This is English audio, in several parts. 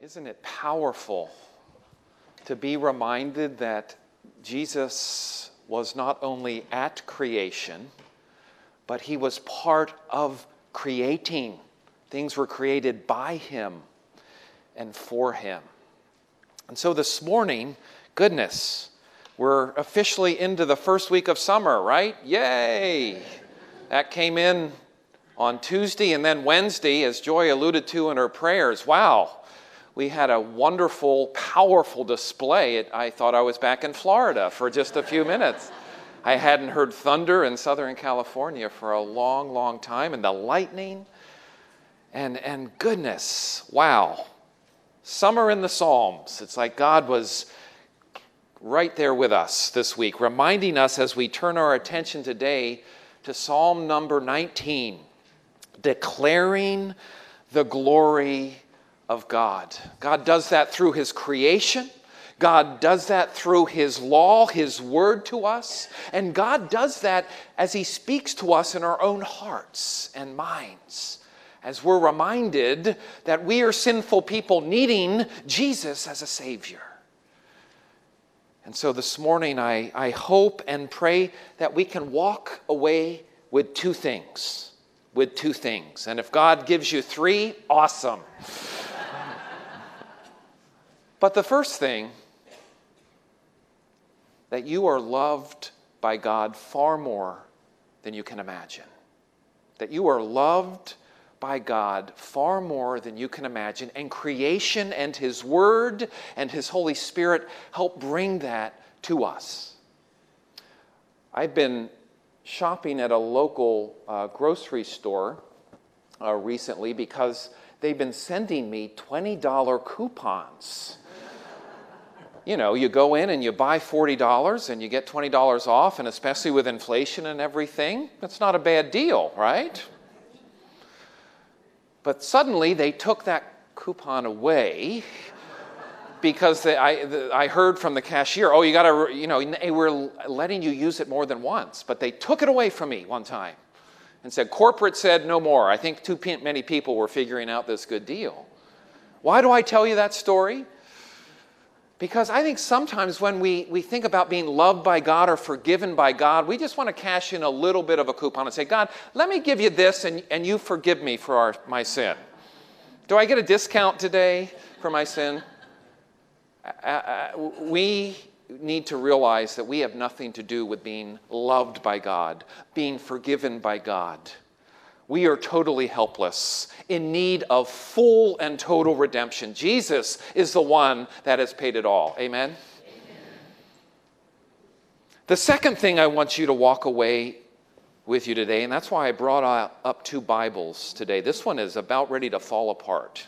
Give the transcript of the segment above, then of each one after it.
Isn't it powerful to be reminded that Jesus was not only at creation, but he was part of creating? Things were created by him and for him. And so this morning, goodness, we're officially into the first week of summer, right? Yay! That came in on Tuesday and then Wednesday, as Joy alluded to in her prayers. Wow, we had a wonderful, powerful display. It, I thought I was back in Florida for just a few minutes. I hadn't heard thunder in Southern California for a long, long time, and the lightning. And, and goodness, wow. Summer in the Psalms. It's like God was right there with us this week, reminding us as we turn our attention today to Psalm number 19, declaring the glory of God. God does that through His creation. God does that through His law, His word to us. And God does that as He speaks to us in our own hearts and minds, as we're reminded that we are sinful people needing Jesus as a Savior. And so this morning, I, I hope and pray that we can walk away with two things. With two things. And if God gives you three, awesome. But the first thing, that you are loved by God far more than you can imagine. That you are loved by God far more than you can imagine. And creation and His Word and His Holy Spirit help bring that to us. I've been shopping at a local uh, grocery store uh, recently because they've been sending me $20 coupons you know, you go in and you buy $40 and you get $20 off, and especially with inflation and everything, that's not a bad deal, right? But suddenly they took that coupon away because they, I, the, I heard from the cashier, oh, you got to, you know, we're letting you use it more than once. But they took it away from me one time and said, corporate said no more. I think too many people were figuring out this good deal. Why do I tell you that story? Because I think sometimes when we, we think about being loved by God or forgiven by God, we just want to cash in a little bit of a coupon and say, God, let me give you this and, and you forgive me for our, my sin. Do I get a discount today for my sin? Uh, we need to realize that we have nothing to do with being loved by God, being forgiven by God we are totally helpless, in need of full and total redemption. Jesus is the one that has paid it all. Amen? Amen? The second thing I want you to walk away with you today, and that's why I brought up two Bibles today. This one is about ready to fall apart.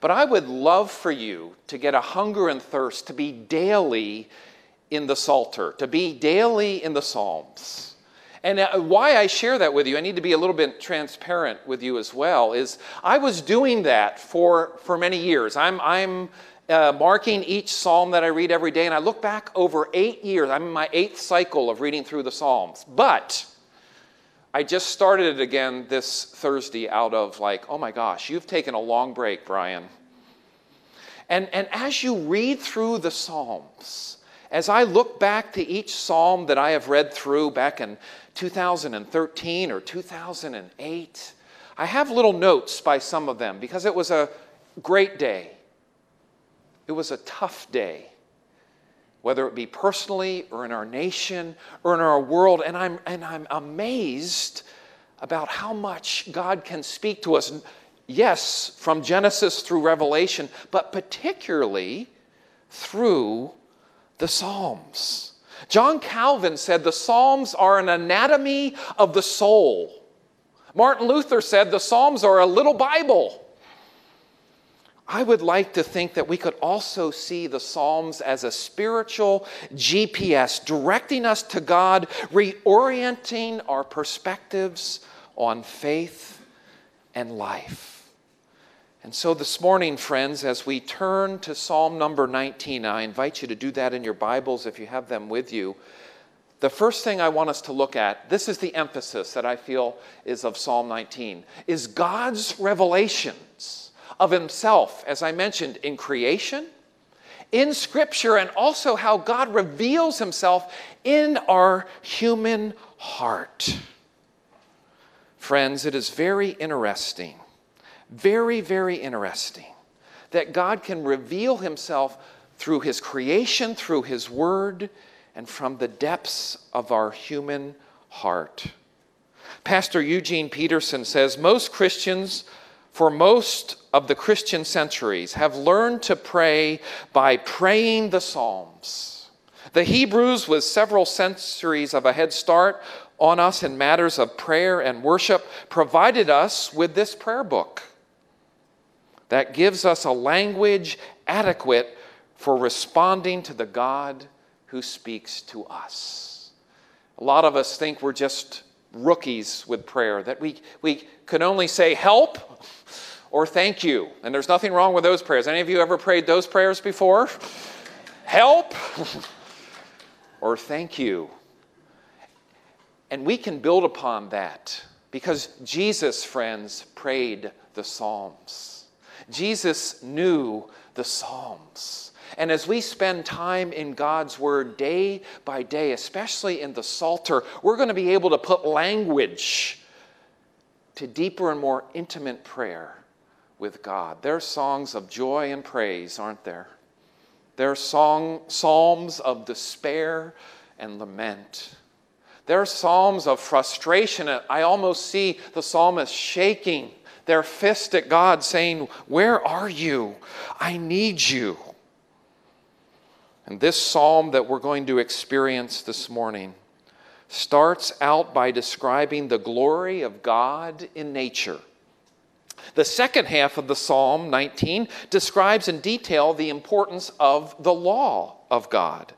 But I would love for you to get a hunger and thirst to be daily in the Psalter, to be daily in the Psalms. And uh, why I share that with you, I need to be a little bit transparent with you as well, is I was doing that for, for many years. I'm, I'm uh, marking each psalm that I read every day, and I look back over eight years. I'm in my eighth cycle of reading through the Psalms. But I just started it again this Thursday out of like, oh my gosh, you've taken a long break, Brian. And, and as you read through the Psalms, as I look back to each psalm that I have read through back in 2013 or 2008, I have little notes by some of them because it was a great day. It was a tough day, whether it be personally or in our nation or in our world. And I'm, and I'm amazed about how much God can speak to us. Yes, from Genesis through Revelation, but particularly through the Psalms. John Calvin said the Psalms are an anatomy of the soul. Martin Luther said the Psalms are a little Bible. I would like to think that we could also see the Psalms as a spiritual GPS, directing us to God, reorienting our perspectives on faith and life. And so this morning, friends, as we turn to Psalm number 19, I invite you to do that in your Bibles if you have them with you. The first thing I want us to look at, this is the emphasis that I feel is of Psalm 19, is God's revelations of himself, as I mentioned, in creation, in Scripture, and also how God reveals himself in our human heart. Friends, it is very interesting, very, very interesting that God can reveal himself through his creation, through his word, and from the depths of our human heart. Pastor Eugene Peterson says most Christians, for most of the Christian centuries, have learned to pray by praying the Psalms. The Hebrews, with several centuries of a head start on us in matters of prayer and worship, provided us with this prayer book that gives us a language adequate for responding to the God who speaks to us. A lot of us think we're just rookies with prayer, that we, we can only say help or thank you. And there's nothing wrong with those prayers. Any of you ever prayed those prayers before? help or thank you. And we can build upon that because Jesus, friends, prayed the Psalms. Jesus knew the Psalms. And as we spend time in God's Word day by day, especially in the Psalter, we're going to be able to put language to deeper and more intimate prayer with God. There are songs of joy and praise, aren't there? There are song, psalms of despair and lament. There are psalms of frustration. I almost see the psalmist shaking their fist at God, saying, Where are you? I need you. And this psalm that we're going to experience this morning starts out by describing the glory of God in nature. The second half of the Psalm 19 describes in detail the importance of the law of God.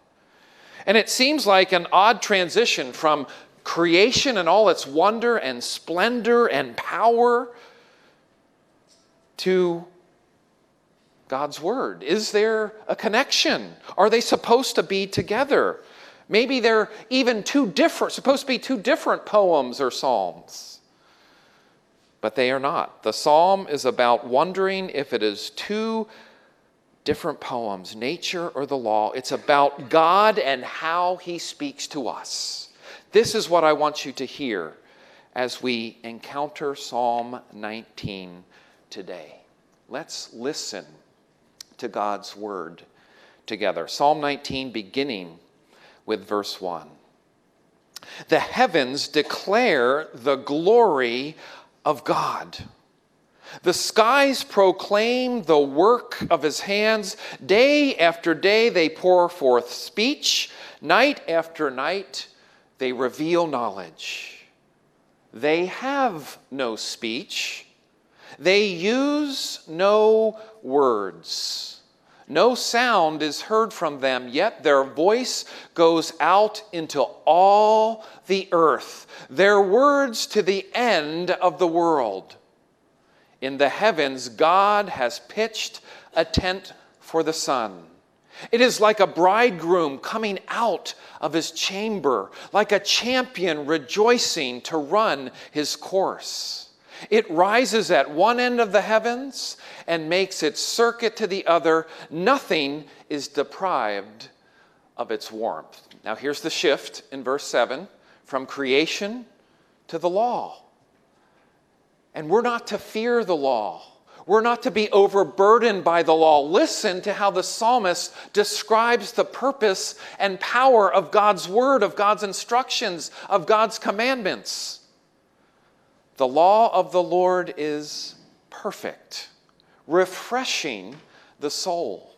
And it seems like an odd transition from creation and all its wonder and splendor and power to God's Word? Is there a connection? Are they supposed to be together? Maybe they're even two different, supposed to be two different poems or psalms. But they are not. The psalm is about wondering if it is two different poems, nature or the law. It's about God and how He speaks to us. This is what I want you to hear as we encounter Psalm 19 today. Let's listen to God's word together. Psalm 19, beginning with verse 1. The heavens declare the glory of God. The skies proclaim the work of his hands. Day after day they pour forth speech. Night after night they reveal knowledge. They have no speech. They use no words. No sound is heard from them, yet their voice goes out into all the earth, their words to the end of the world. In the heavens, God has pitched a tent for the sun. It is like a bridegroom coming out of his chamber, like a champion rejoicing to run his course. It rises at one end of the heavens and makes its circuit to the other. Nothing is deprived of its warmth. Now, here's the shift in verse 7 from creation to the law. And we're not to fear the law. We're not to be overburdened by the law. Listen to how the psalmist describes the purpose and power of God's word, of God's instructions, of God's commandments. The law of the Lord is perfect, refreshing the soul.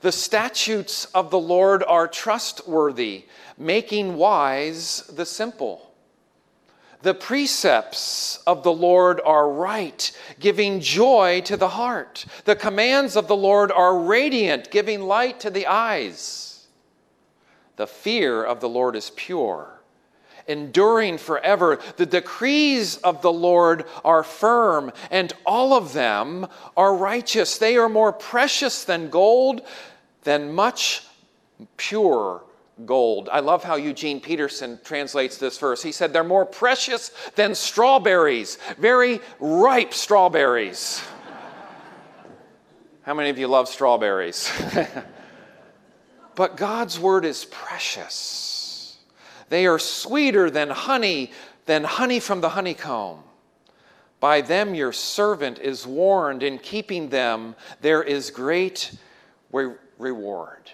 The statutes of the Lord are trustworthy, making wise the simple. The precepts of the Lord are right, giving joy to the heart. The commands of the Lord are radiant, giving light to the eyes. The fear of the Lord is pure enduring forever. The decrees of the Lord are firm, and all of them are righteous. They are more precious than gold, than much pure gold. I love how Eugene Peterson translates this verse. He said, They're more precious than strawberries, very ripe strawberries. How many of you love strawberries? but God's word is precious. They are sweeter than honey, than honey from the honeycomb. By them your servant is warned. In keeping them, there is great re- reward.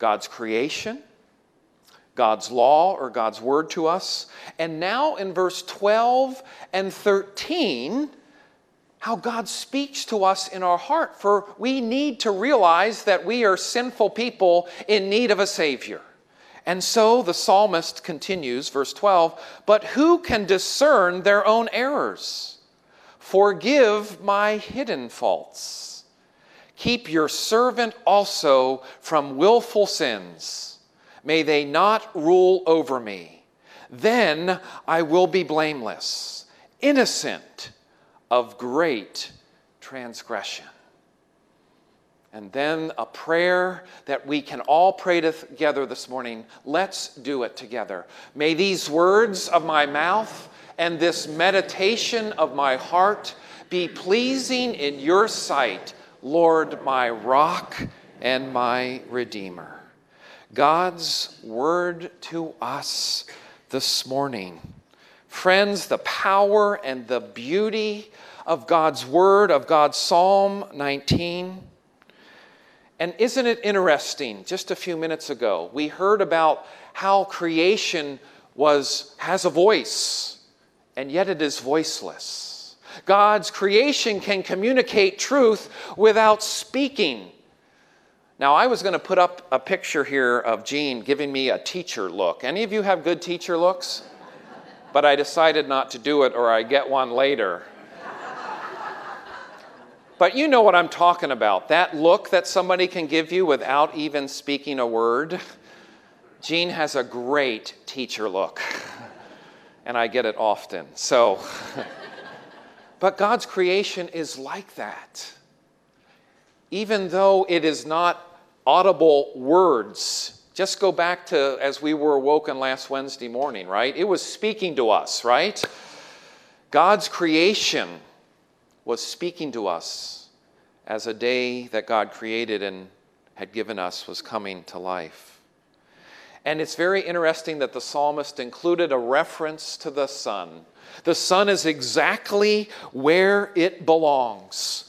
God's creation, God's law or God's word to us. And now in verse 12 and 13, how God speaks to us in our heart. For we need to realize that we are sinful people in need of a Savior. And so the psalmist continues, verse 12, but who can discern their own errors? Forgive my hidden faults. Keep your servant also from willful sins. May they not rule over me. Then I will be blameless, innocent of great transgression. And then a prayer that we can all pray together this morning. Let's do it together. May these words of my mouth and this meditation of my heart be pleasing in your sight, Lord, my rock and my redeemer. God's word to us this morning. Friends, the power and the beauty of God's word, of God's Psalm 19 and isn't it interesting? Just a few minutes ago, we heard about how creation was, has a voice, and yet it is voiceless. God's creation can communicate truth without speaking. Now, I was going to put up a picture here of Jean giving me a teacher look. Any of you have good teacher looks? But I decided not to do it or I get one later. But you know what I'm talking about. That look that somebody can give you without even speaking a word. Jean has a great teacher look, and I get it often. So, but God's creation is like that. Even though it is not audible words, just go back to as we were awoken last Wednesday morning, right? It was speaking to us, right? God's creation was speaking to us as a day that God created and had given us was coming to life. And it's very interesting that the psalmist included a reference to the sun. The sun is exactly where it belongs,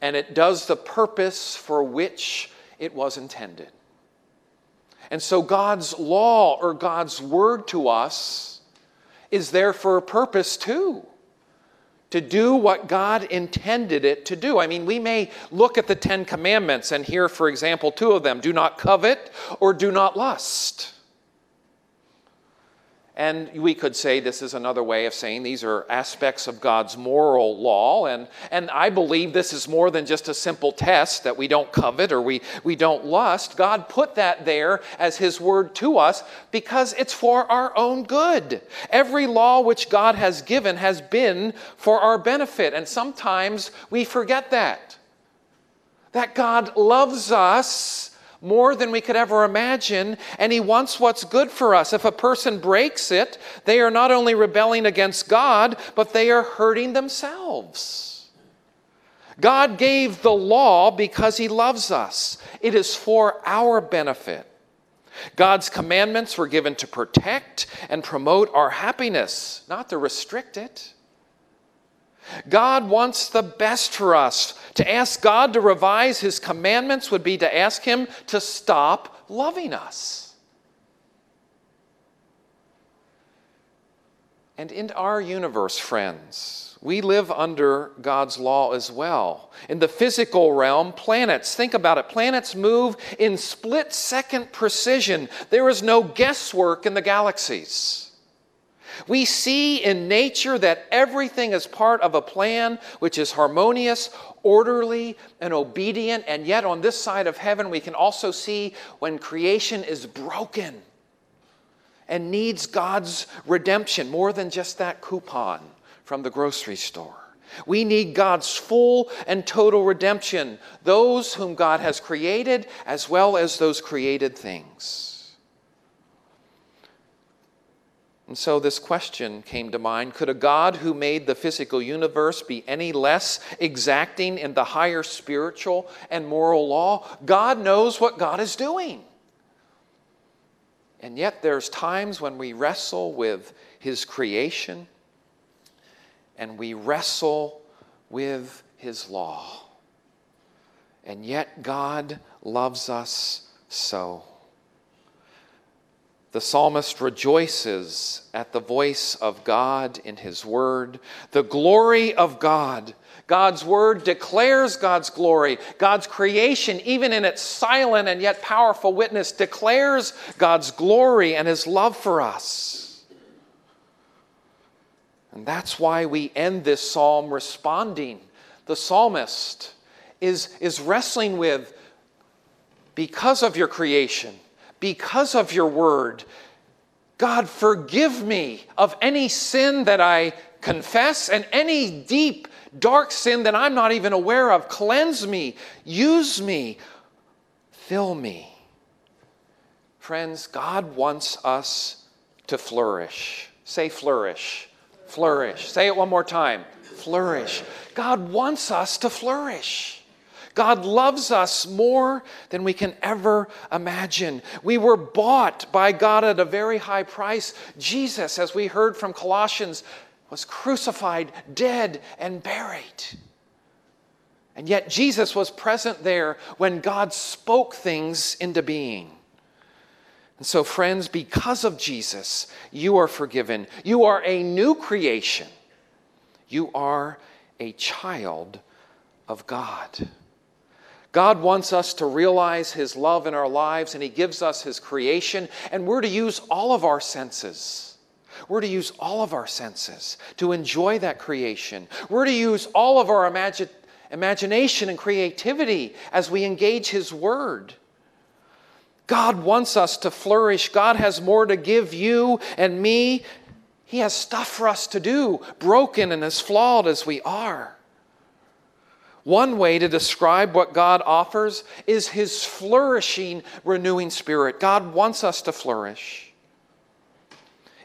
and it does the purpose for which it was intended. And so God's law or God's word to us is there for a purpose too to do what God intended it to do. I mean, we may look at the Ten Commandments and hear, for example, two of them do not covet or do not lust. And we could say this is another way of saying these are aspects of God's moral law. And, and I believe this is more than just a simple test that we don't covet or we, we don't lust. God put that there as His word to us because it's for our own good. Every law which God has given has been for our benefit. And sometimes we forget that. That God loves us more than we could ever imagine, and He wants what's good for us. If a person breaks it, they are not only rebelling against God, but they are hurting themselves. God gave the law because He loves us, it is for our benefit. God's commandments were given to protect and promote our happiness, not to restrict it. God wants the best for us. To ask God to revise His commandments would be to ask Him to stop loving us. And in our universe, friends, we live under God's law as well. In the physical realm, planets, think about it, planets move in split second precision. There is no guesswork in the galaxies. We see in nature that everything is part of a plan which is harmonious, orderly, and obedient. And yet, on this side of heaven, we can also see when creation is broken and needs God's redemption more than just that coupon from the grocery store. We need God's full and total redemption, those whom God has created, as well as those created things. And so this question came to mind Could a God who made the physical universe be any less exacting in the higher spiritual and moral law? God knows what God is doing. And yet, there's times when we wrestle with His creation and we wrestle with His law. And yet, God loves us so. The psalmist rejoices at the voice of God in his word, the glory of God. God's word declares God's glory. God's creation, even in its silent and yet powerful witness, declares God's glory and his love for us. And that's why we end this psalm responding. The psalmist is, is wrestling with because of your creation because of your word. God, forgive me of any sin that I confess and any deep, dark sin that I'm not even aware of. Cleanse me, use me, fill me. Friends, God wants us to flourish. Say flourish. Flourish. Say it one more time. Flourish. God wants us to flourish. God loves us more than we can ever imagine. We were bought by God at a very high price. Jesus, as we heard from Colossians, was crucified, dead, and buried. And yet, Jesus was present there when God spoke things into being. And so, friends, because of Jesus, you are forgiven. You are a new creation. You are a child of God. God wants us to realize His love in our lives, and He gives us His creation, and we're to use all of our senses. We're to use all of our senses to enjoy that creation. We're to use all of our imagi- imagination and creativity as we engage His Word. God wants us to flourish. God has more to give you and me. He has stuff for us to do, broken and as flawed as we are. One way to describe what God offers is His flourishing, renewing spirit. God wants us to flourish.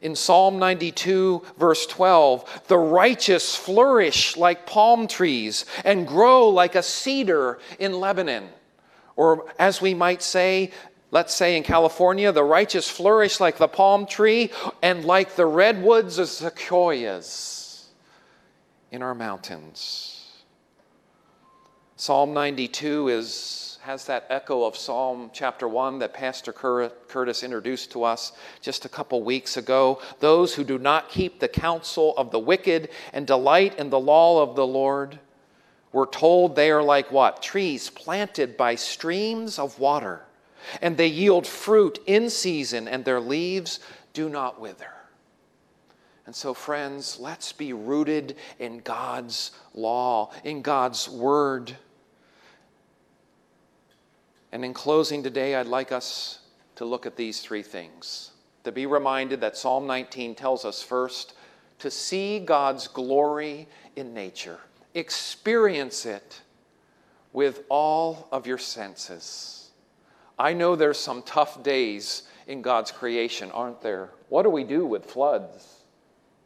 In Psalm 92, verse 12, the righteous flourish like palm trees and grow like a cedar in Lebanon. Or, as we might say, let's say in California, the righteous flourish like the palm tree and like the redwoods of sequoias in our mountains. Psalm 92 is, has that echo of Psalm chapter 1 that Pastor Curtis introduced to us just a couple weeks ago. Those who do not keep the counsel of the wicked and delight in the law of the Lord, we're told they are like what? Trees planted by streams of water, and they yield fruit in season, and their leaves do not wither. And so, friends, let's be rooted in God's law, in God's word. And in closing today, I'd like us to look at these three things. To be reminded that Psalm 19 tells us first to see God's glory in nature, experience it with all of your senses. I know there's some tough days in God's creation, aren't there? What do we do with floods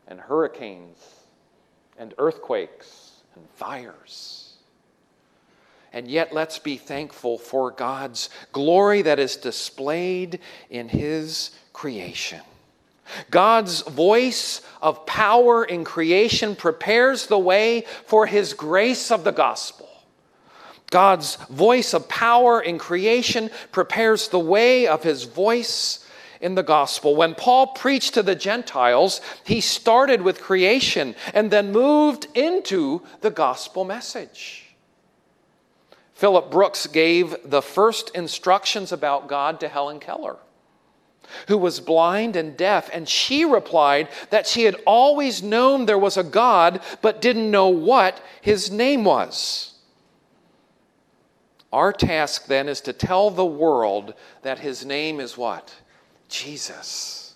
and hurricanes and earthquakes and fires? And yet, let's be thankful for God's glory that is displayed in His creation. God's voice of power in creation prepares the way for His grace of the gospel. God's voice of power in creation prepares the way of His voice in the gospel. When Paul preached to the Gentiles, he started with creation and then moved into the gospel message. Philip Brooks gave the first instructions about God to Helen Keller, who was blind and deaf, and she replied that she had always known there was a God, but didn't know what his name was. Our task then is to tell the world that his name is what? Jesus.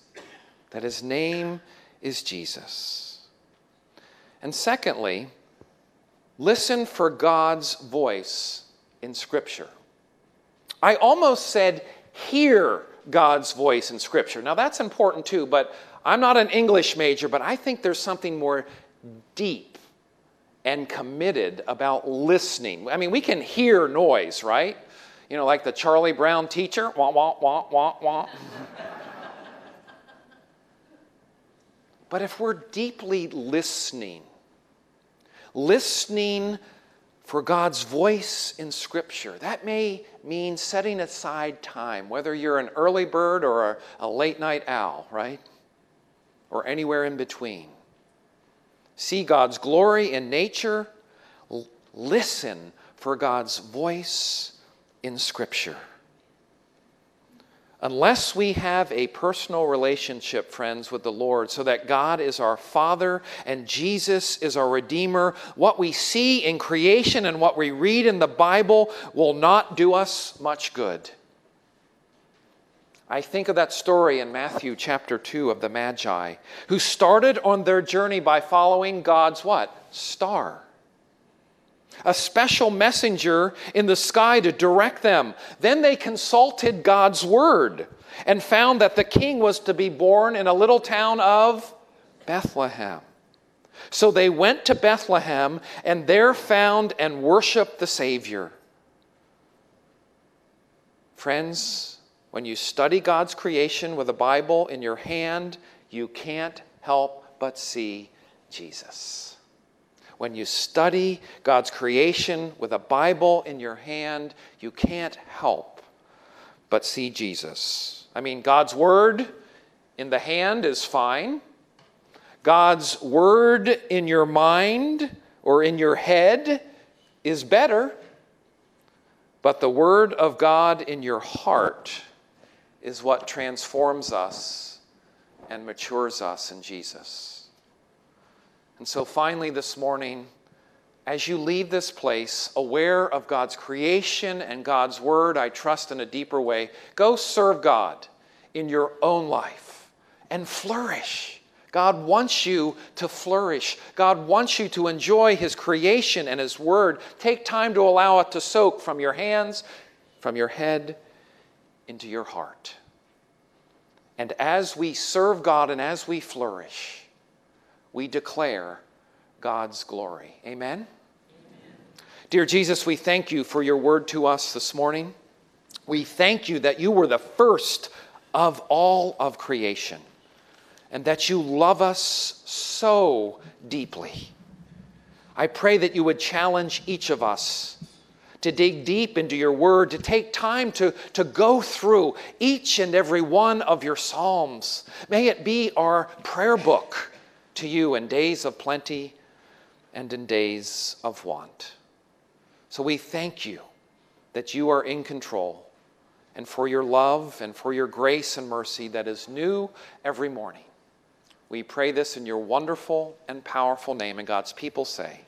That his name is Jesus. And secondly, listen for God's voice in Scripture. I almost said, hear God's voice in Scripture. Now, that's important too, but I'm not an English major, but I think there's something more deep and committed about listening. I mean, we can hear noise, right? You know, like the Charlie Brown teacher, wah, wah, wah, wah, wah. but if we're deeply listening, listening for God's voice in Scripture. That may mean setting aside time, whether you're an early bird or a, late night owl, right? Or anywhere in between. See God's glory in nature, L- listen for God's voice in Scripture. Unless we have a personal relationship, friends, with the Lord, so that God is our Father and Jesus is our Redeemer, what we see in creation and what we read in the Bible will not do us much good. I think of that story in Matthew chapter 2 of the Magi, who started on their journey by following God's what? Star a special messenger in the sky to direct them. Then they consulted God's word and found that the king was to be born in a little town of Bethlehem. So they went to Bethlehem and there found and worshiped the Savior. Friends, when you study God's creation with a Bible in your hand, you can't help but see Jesus when you study God's creation with a Bible in your hand, you can't help but see Jesus. I mean, God's Word in the hand is fine. God's Word in your mind or in your head is better. But the Word of God in your heart is what transforms us and matures us in Jesus. And so, finally, this morning, as you leave this place, aware of God's creation and God's word, I trust in a deeper way, go serve God in your own life and flourish. God wants you to flourish. God wants you to enjoy His creation and His word. Take time to allow it to soak from your hands, from your head, into your heart. And as we serve God and as we flourish, we declare God's glory. Amen? Amen? Dear Jesus, we thank you for your word to us this morning. We thank you that you were the first of all of creation and that you love us so deeply. I pray that you would challenge each of us to dig deep into your word, to take time to, to go through each and every one of your Psalms. May it be our prayer book to you in days of plenty and in days of want. So we thank you that you are in control and for your love and for your grace and mercy that is new every morning. We pray this in your wonderful and powerful name, and God's people say,